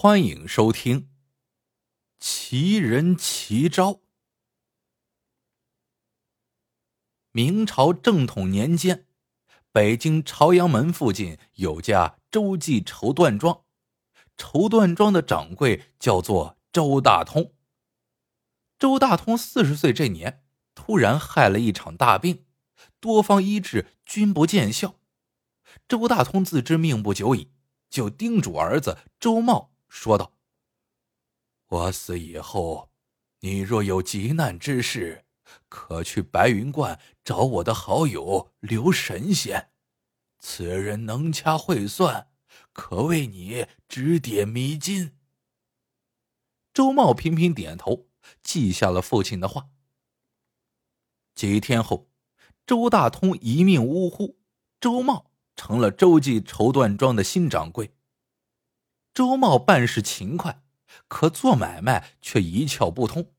欢迎收听《奇人奇招》。明朝正统年间，北京朝阳门附近有家周记绸缎庄，绸缎庄的掌柜叫做周大通。周大通四十岁这年，突然害了一场大病，多方医治均不见效。周大通自知命不久矣，就叮嘱儿子周茂。说道：“我死以后，你若有急难之事，可去白云观找我的好友刘神仙。此人能掐会算，可为你指点迷津。”周茂频频点头，记下了父亲的话。几天后，周大通一命呜呼，周茂成了周记绸缎庄的新掌柜。周茂办事勤快，可做买卖却一窍不通。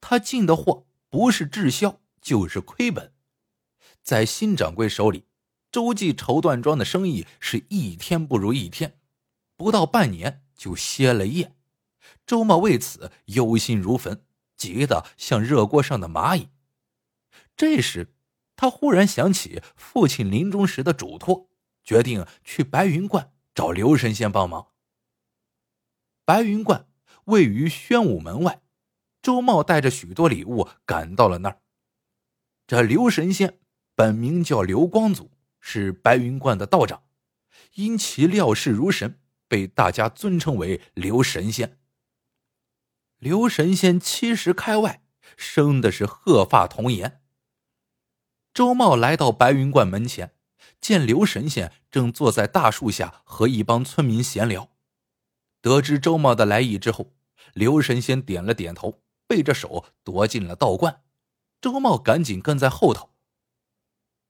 他进的货不是滞销就是亏本。在新掌柜手里，周记绸缎庄的生意是一天不如一天，不到半年就歇了业。周茂为此忧心如焚，急得像热锅上的蚂蚁。这时，他忽然想起父亲临终时的嘱托，决定去白云观找刘神仙帮忙。白云观位于宣武门外，周茂带着许多礼物赶到了那儿。这刘神仙本名叫刘光祖，是白云观的道长，因其料事如神，被大家尊称为刘神仙。刘神仙七十开外，生的是鹤发童颜。周茂来到白云观门前，见刘神仙正坐在大树下和一帮村民闲聊。得知周茂的来意之后，刘神仙点了点头，背着手躲进了道观。周茂赶紧跟在后头。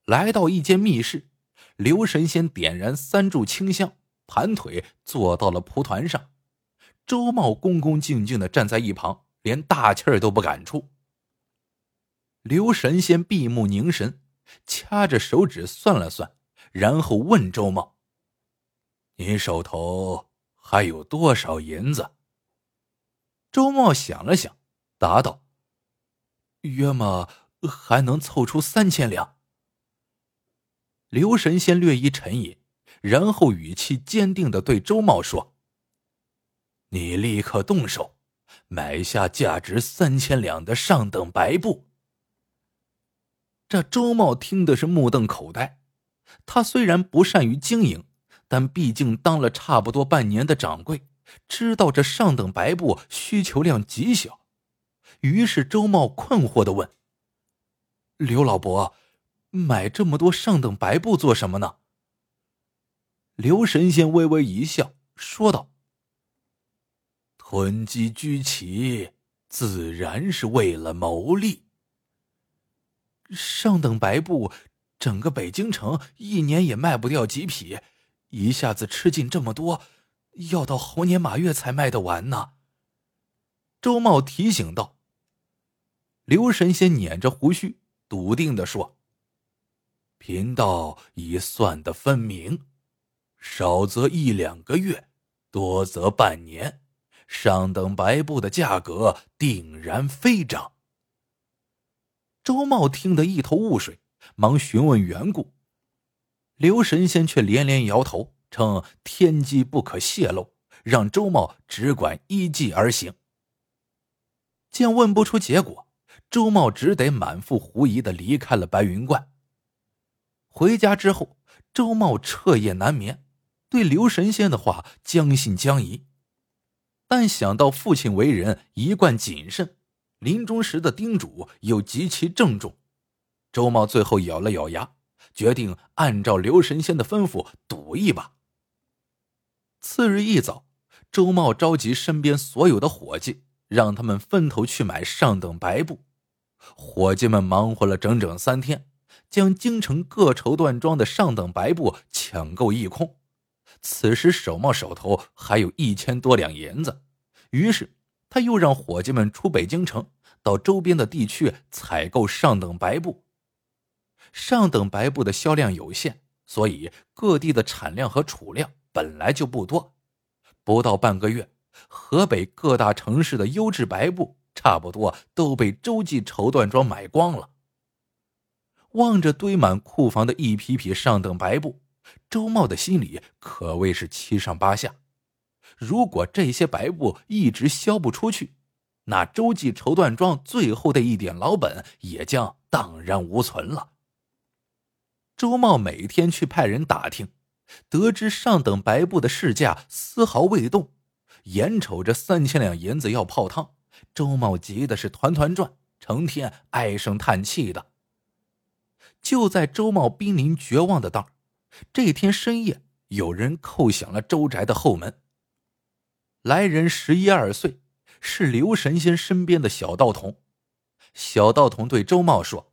来到一间密室，刘神仙点燃三炷清香，盘腿坐到了蒲团上。周茂恭恭敬敬的站在一旁，连大气儿都不敢出。刘神仙闭目凝神，掐着手指算了算，然后问周茂：“你手头？”还有多少银子？周茂想了想，答道：“约么还能凑出三千两。”刘神仙略一沉吟，然后语气坚定的对周茂说：“你立刻动手，买下价值三千两的上等白布。”这周茂听的是目瞪口呆，他虽然不善于经营。但毕竟当了差不多半年的掌柜，知道这上等白布需求量极小，于是周茂困惑的问：“刘老伯，买这么多上等白布做什么呢？”刘神仙微微一笑，说道：“囤积居奇，自然是为了牟利。上等白布，整个北京城一年也卖不掉几匹。”一下子吃进这么多，要到猴年马月才卖得完呢。周茂提醒道。刘神仙捻着胡须，笃定的说：“贫道已算得分明，少则一两个月，多则半年，上等白布的价格定然飞涨。”周茂听得一头雾水，忙询问缘故。刘神仙却连连摇头，称天机不可泄露，让周茂只管依计而行。见问不出结果，周茂只得满腹狐疑的离开了白云观。回家之后，周茂彻夜难眠，对刘神仙的话将信将疑，但想到父亲为人一贯谨慎，临终时的叮嘱又极其郑重，周茂最后咬了咬牙。决定按照刘神仙的吩咐赌一把。次日一早，周茂召集身边所有的伙计，让他们分头去买上等白布。伙计们忙活了整整三天，将京城各绸缎庄的上等白布抢购一空。此时，手茂手头还有一千多两银子，于是他又让伙计们出北京城，到周边的地区采购上等白布。上等白布的销量有限，所以各地的产量和储量本来就不多。不到半个月，河北各大城市的优质白布差不多都被周记绸缎庄买光了。望着堆满库房的一批批上等白布，周茂的心里可谓是七上八下。如果这些白布一直销不出去，那周记绸缎庄最后的一点老本也将荡然无存了。周茂每天去派人打听，得知上等白布的市价丝毫未动，眼瞅着三千两银子要泡汤，周茂急的是团团转，成天唉声叹气的。就在周茂濒临绝望的当这天深夜，有人叩响了周宅的后门。来人十一二岁。是刘神仙身边的小道童，小道童对周茂说：“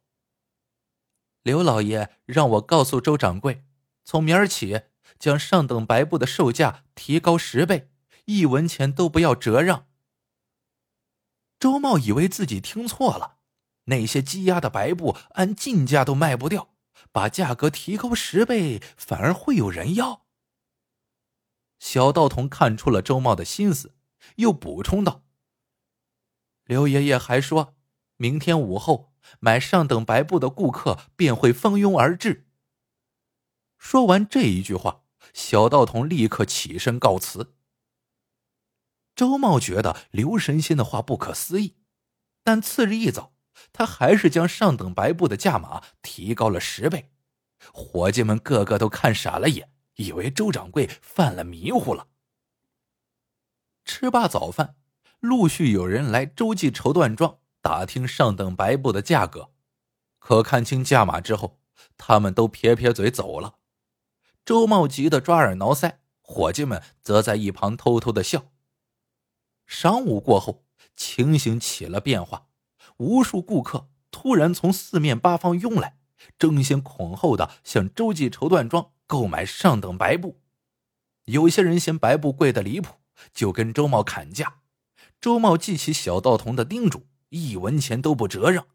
刘老爷让我告诉周掌柜，从明儿起将上等白布的售价提高十倍，一文钱都不要折让。”周茂以为自己听错了，那些积压的白布按进价都卖不掉，把价格提高十倍反而会有人要。小道童看出了周茂的心思，又补充道。刘爷爷还说，明天午后买上等白布的顾客便会蜂拥而至。说完这一句话，小道童立刻起身告辞。周茂觉得刘神仙的话不可思议，但次日一早，他还是将上等白布的价码提高了十倍。伙计们个个都看傻了眼，以为周掌柜犯了迷糊了。吃罢早饭。陆续有人来周记绸缎庄打听上等白布的价格，可看清价码之后，他们都撇撇嘴走了。周茂急得抓耳挠腮，伙计们则在一旁偷偷的笑。晌午过后，情形起了变化，无数顾客突然从四面八方涌来，争先恐后的向周记绸缎庄购买上等白布。有些人嫌白布贵的离谱，就跟周茂砍价。周茂记起小道童的叮嘱，一文钱都不折让。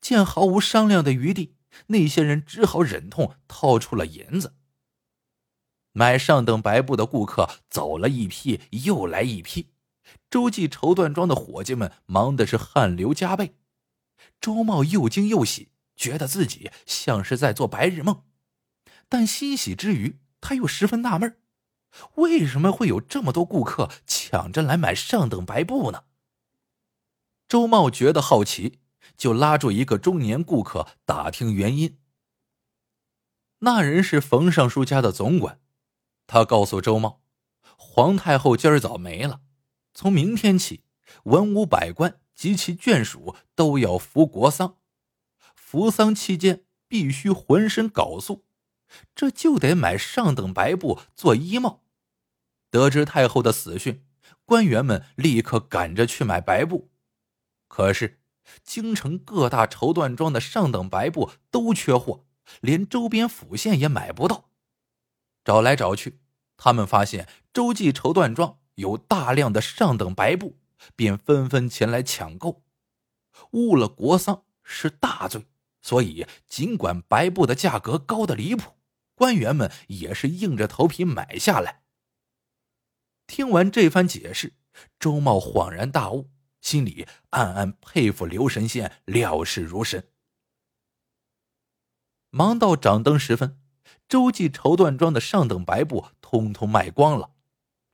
见毫无商量的余地，那些人只好忍痛掏出了银子。买上等白布的顾客走了一批又来一批，周记绸缎庄的伙计们忙的是汗流浃背。周茂又惊又喜，觉得自己像是在做白日梦，但欣喜之余，他又十分纳闷为什么会有这么多顾客抢着来买上等白布呢？周茂觉得好奇，就拉住一个中年顾客打听原因。那人是冯尚书家的总管，他告诉周茂，皇太后今儿早没了，从明天起，文武百官及其眷属都要服国丧，服丧期间必须浑身缟素。这就得买上等白布做衣帽。得知太后的死讯，官员们立刻赶着去买白布。可是，京城各大绸缎庄的上等白布都缺货，连周边府县也买不到。找来找去，他们发现周记绸缎庄有大量的上等白布，便纷纷前来抢购。误了国丧是大罪，所以尽管白布的价格高的离谱。官员们也是硬着头皮买下来。听完这番解释，周茂恍然大悟，心里暗暗佩服刘神仙料事如神。忙到掌灯时分，周记绸缎庄的上等白布通通卖光了，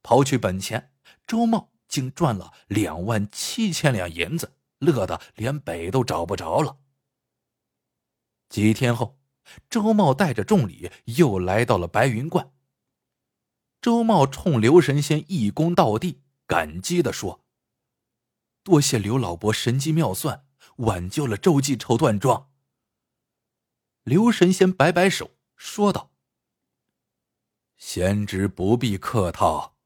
刨去本钱，周茂竟赚了两万七千两银子，乐得连北都找不着了。几天后。周茂带着重礼又来到了白云观。周茂冲刘神仙一躬到地，感激的说：“多谢刘老伯神机妙算，挽救了周记绸缎庄。”刘神仙摆摆手，说道：“贤侄不必客套，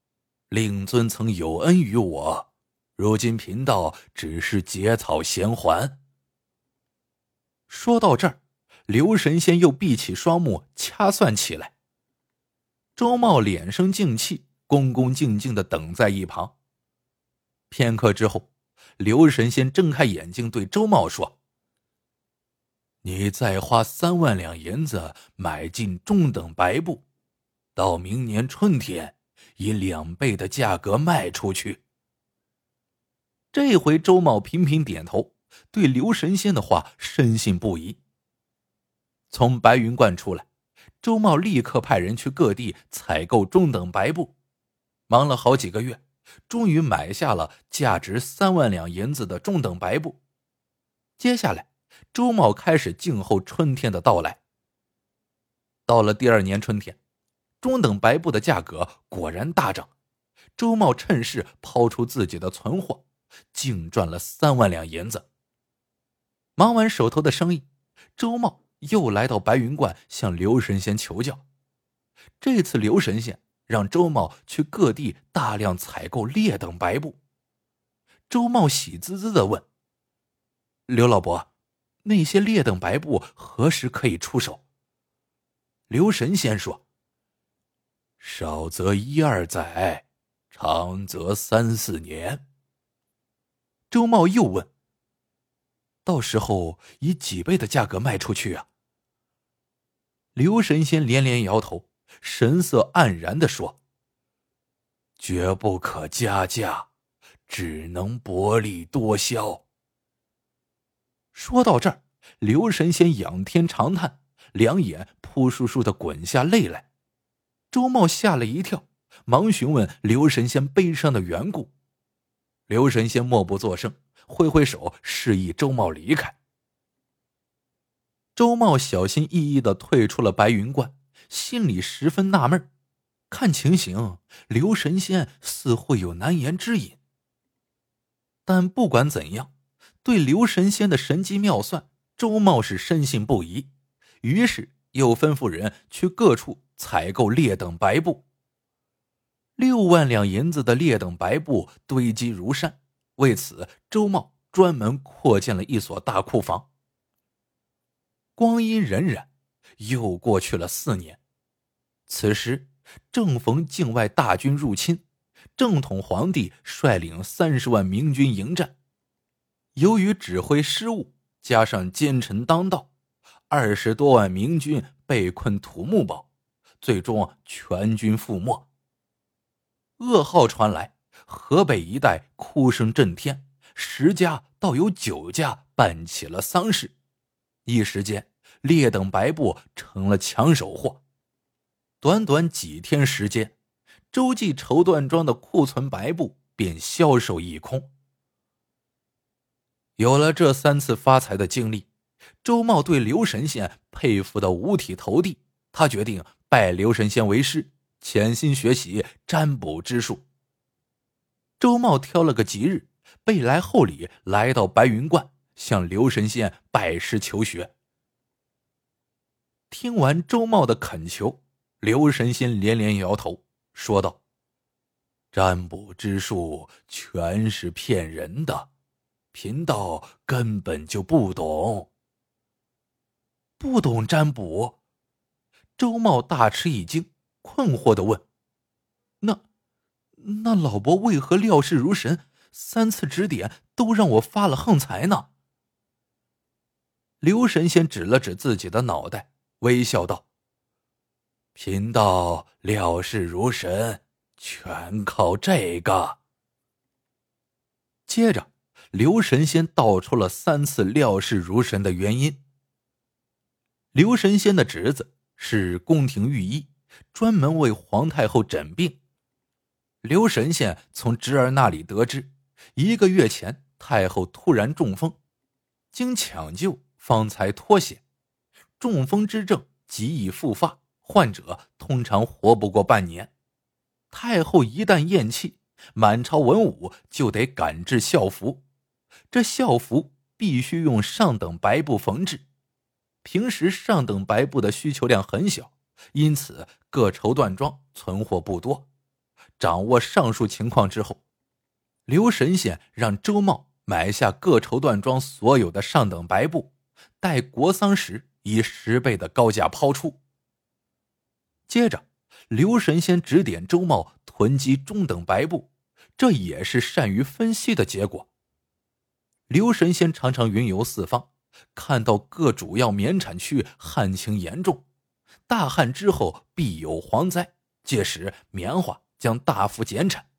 令尊曾有恩于我，如今贫道只是结草衔环。”说到这儿。刘神仙又闭起双目掐算起来。周茂脸生静气，恭恭敬敬的等在一旁。片刻之后，刘神仙睁开眼睛，对周茂说：“你再花三万两银子买进中等白布，到明年春天以两倍的价格卖出去。这回周茂频频点头，对刘神仙的话深信不疑。从白云观出来，周茂立刻派人去各地采购中等白布，忙了好几个月，终于买下了价值三万两银子的中等白布。接下来，周茂开始静候春天的到来。到了第二年春天，中等白布的价格果然大涨，周茂趁势抛出自己的存货。净赚了三万两银子。忙完手头的生意，周茂又来到白云观向刘神仙求教。这次刘神仙让周茂去各地大量采购劣等白布。周茂喜滋滋的问：“刘老伯，那些劣等白布何时可以出手？”刘神仙说：“少则一二载，长则三四年。”周茂又问：“到时候以几倍的价格卖出去啊？”刘神仙连连摇头，神色黯然的说：“绝不可加价，只能薄利多销。”说到这儿，刘神仙仰天长叹，两眼扑簌簌的滚下泪来。周茂吓了一跳，忙询问刘神仙悲伤的缘故。刘神仙默不作声，挥挥手示意周茂离开。周茂小心翼翼的退出了白云观，心里十分纳闷看情形，刘神仙似乎有难言之隐。但不管怎样，对刘神仙的神机妙算，周茂是深信不疑。于是又吩咐人去各处采购劣等白布。六万两银子的劣等白布堆积如山，为此，周茂专门扩建了一所大库房。光阴荏苒，又过去了四年。此时正逢境外大军入侵，正统皇帝率领三十万明军迎战，由于指挥失误，加上奸臣当道，二十多万明军被困土木堡，最终全军覆没。噩耗传来，河北一带哭声震天，十家倒有九家办起了丧事。一时间，劣等白布成了抢手货。短短几天时间，周记绸缎庄的库存白布便销售一空。有了这三次发财的经历，周茂对刘神仙佩服的五体投地。他决定拜刘神仙为师。潜心学习占卜之术。周茂挑了个吉日，备来厚礼，来到白云观，向刘神仙拜师求学。听完周茂的恳求，刘神仙连连摇头，说道：“占卜之术全是骗人的，贫道根本就不懂。不懂占卜。”周茂大吃一惊。困惑的问：“那，那老伯为何料事如神，三次指点都让我发了横财呢？”刘神仙指了指自己的脑袋，微笑道：“贫道料事如神，全靠这个。”接着，刘神仙道出了三次料事如神的原因。刘神仙的侄子是宫廷御医。专门为皇太后诊病。刘神仙从侄儿那里得知，一个月前太后突然中风，经抢救方才脱险。中风之症极易复发，患者通常活不过半年。太后一旦咽气，满朝文武就得赶制孝服，这孝服必须用上等白布缝制。平时上等白布的需求量很小。因此，各绸缎庄存货不多。掌握上述情况之后，刘神仙让周茂买下各绸缎庄所有的上等白布，待国丧时以十倍的高价抛出。接着，刘神仙指点周茂囤积中等白布，这也是善于分析的结果。刘神仙常常云游四方，看到各主要棉产区旱情严重。大旱之后必有蝗灾，届时棉花将大幅减产，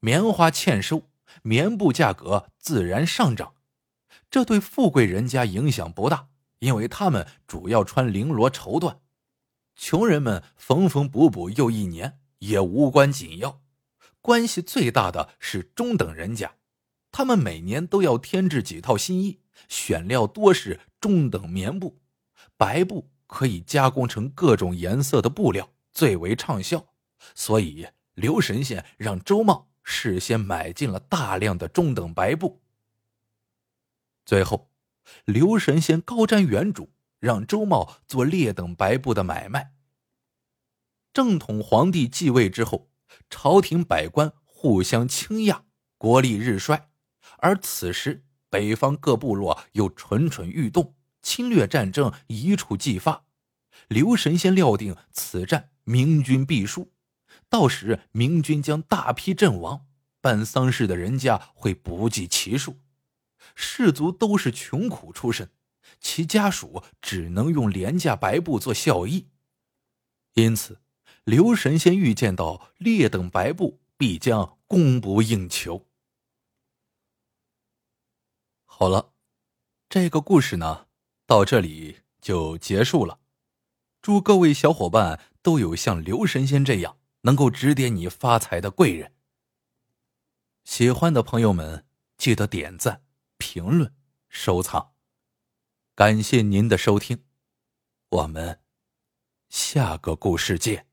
棉花欠收，棉布价格自然上涨。这对富贵人家影响不大，因为他们主要穿绫罗绸缎；穷人们缝缝补补又一年，也无关紧要。关系最大的是中等人家，他们每年都要添置几套新衣，选料多是中等棉布，白布可以加工成各种颜色的布料，最为畅销。所以刘神仙让周茂事先买进了大量的中等白布。最后，刘神仙高瞻远瞩，让周茂做劣等白布的买卖。正统皇帝继位之后，朝廷百官互相倾轧，国力日衰。而此时，北方各部落又蠢蠢欲动，侵略战争一触即发。刘神仙料定此战明军必输，到时明军将大批阵亡，办丧事的人家会不计其数。士族都是穷苦出身，其家属只能用廉价白布做孝衣，因此刘神仙预见到劣等白布必将供不应求。好了，这个故事呢，到这里就结束了。祝各位小伙伴都有像刘神仙这样能够指点你发财的贵人。喜欢的朋友们，记得点赞。评论、收藏，感谢您的收听，我们下个故事见。